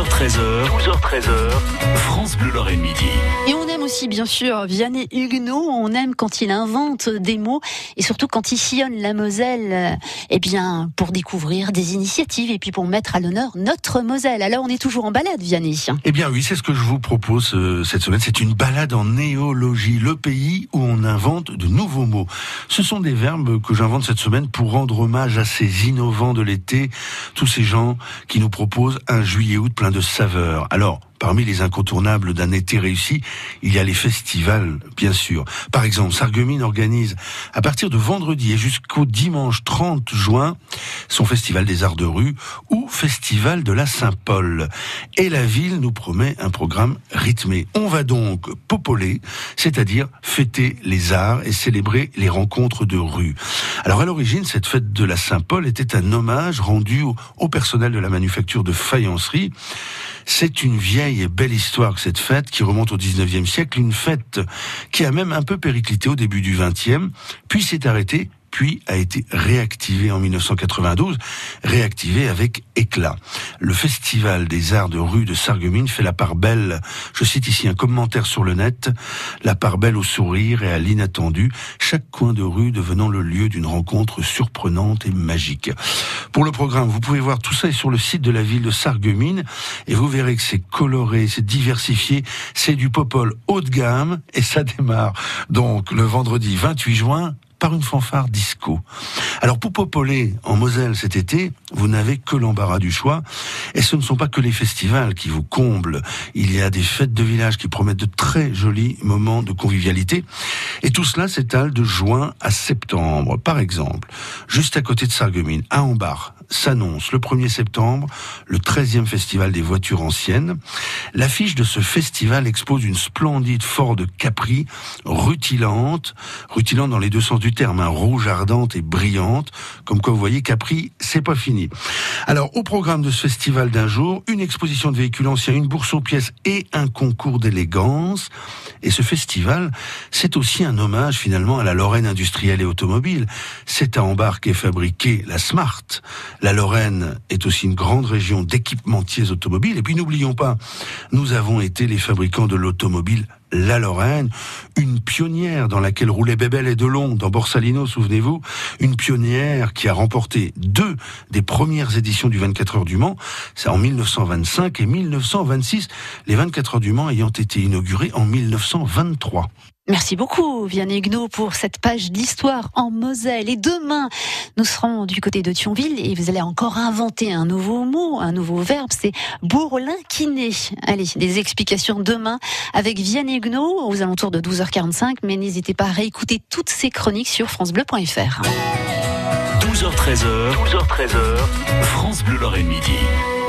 12h13h, 12h13h, France Bleu Lorraine Midi. Et on aime aussi, bien sûr, Vianney Huguenot. On aime quand il invente des mots et surtout quand il sillonne la Moselle, eh bien, pour découvrir des initiatives et puis pour mettre à l'honneur notre Moselle. Alors, on est toujours en balade, Vianney. Eh bien, oui, c'est ce que je vous propose euh, cette semaine. C'est une balade en néologie, le pays où on invente de nouveaux mots. Ce sont des verbes que j'invente cette semaine pour rendre hommage à ces innovants de l'été, tous ces gens qui nous proposent un juillet-août plein de saveurs. Alors, Parmi les incontournables d'un été réussi, il y a les festivals, bien sûr. Par exemple, Sarreguemines organise à partir de vendredi et jusqu'au dimanche 30 juin son festival des arts de rue ou festival de la Saint-Paul. Et la ville nous promet un programme rythmé. On va donc popoler, c'est-à-dire fêter les arts et célébrer les rencontres de rue. Alors à l'origine, cette fête de la Saint-Paul était un hommage rendu au personnel de la manufacture de faïencerie. C'est une vieille et belle histoire cette fête qui remonte au 19e siècle, une fête qui a même un peu périclité au début du 20e, puis s'est arrêtée puis a été réactivé en 1992, réactivé avec éclat. Le Festival des Arts de rue de Sarreguemines fait la part belle, je cite ici un commentaire sur le net, la part belle au sourire et à l'inattendu, chaque coin de rue devenant le lieu d'une rencontre surprenante et magique. Pour le programme, vous pouvez voir tout ça sur le site de la ville de Sarreguemines et vous verrez que c'est coloré, c'est diversifié, c'est du popol haut de gamme et ça démarre donc le vendredi 28 juin par une fanfare disco. Alors pour Popoler en Moselle cet été, vous n'avez que l'embarras du choix. Et ce ne sont pas que les festivals qui vous comblent. Il y a des fêtes de village qui promettent de très jolis moments de convivialité. Et tout cela s'étale de juin à septembre. Par exemple, juste à côté de Sarreguemines, à Ambar, s'annonce le 1er septembre le 13e festival des voitures anciennes. L'affiche de ce festival expose une splendide Ford Capri rutilante, rutilante dans les deux sens du terme, un rouge ardente et brillante. Comme quoi vous voyez, Capri, c'est pas fini. Alors, au programme de ce festival d'un jour, une exposition de véhicules anciens, une bourse aux pièces et un concours d'élégance. Et ce festival, c'est aussi un hommage finalement à la Lorraine industrielle et automobile. C'est à embarquer fabriquer la Smart. La Lorraine est aussi une grande région d'équipementiers automobiles. Et puis n'oublions pas, nous avons été les fabricants de l'automobile la Lorraine, une pionnière dans laquelle roulaient Bébel et Delon dans Borsalino, souvenez-vous, une pionnière qui a remporté deux des premières éditions du 24 heures du Mans, c'est en 1925 et 1926, les 24 heures du Mans ayant été inaugurées en 1923. Merci beaucoup, Vianney Huguenot, pour cette page d'histoire en Moselle. Et demain, nous serons du côté de Thionville et vous allez encore inventer un nouveau mot, un nouveau verbe, c'est bourlinquiner. Allez, des explications demain avec Vianney Huguenot aux alentours de 12h45, mais n'hésitez pas à réécouter toutes ces chroniques sur francebleu.fr. 12h13h, 12h13h, France Bleu Lorraine Midi.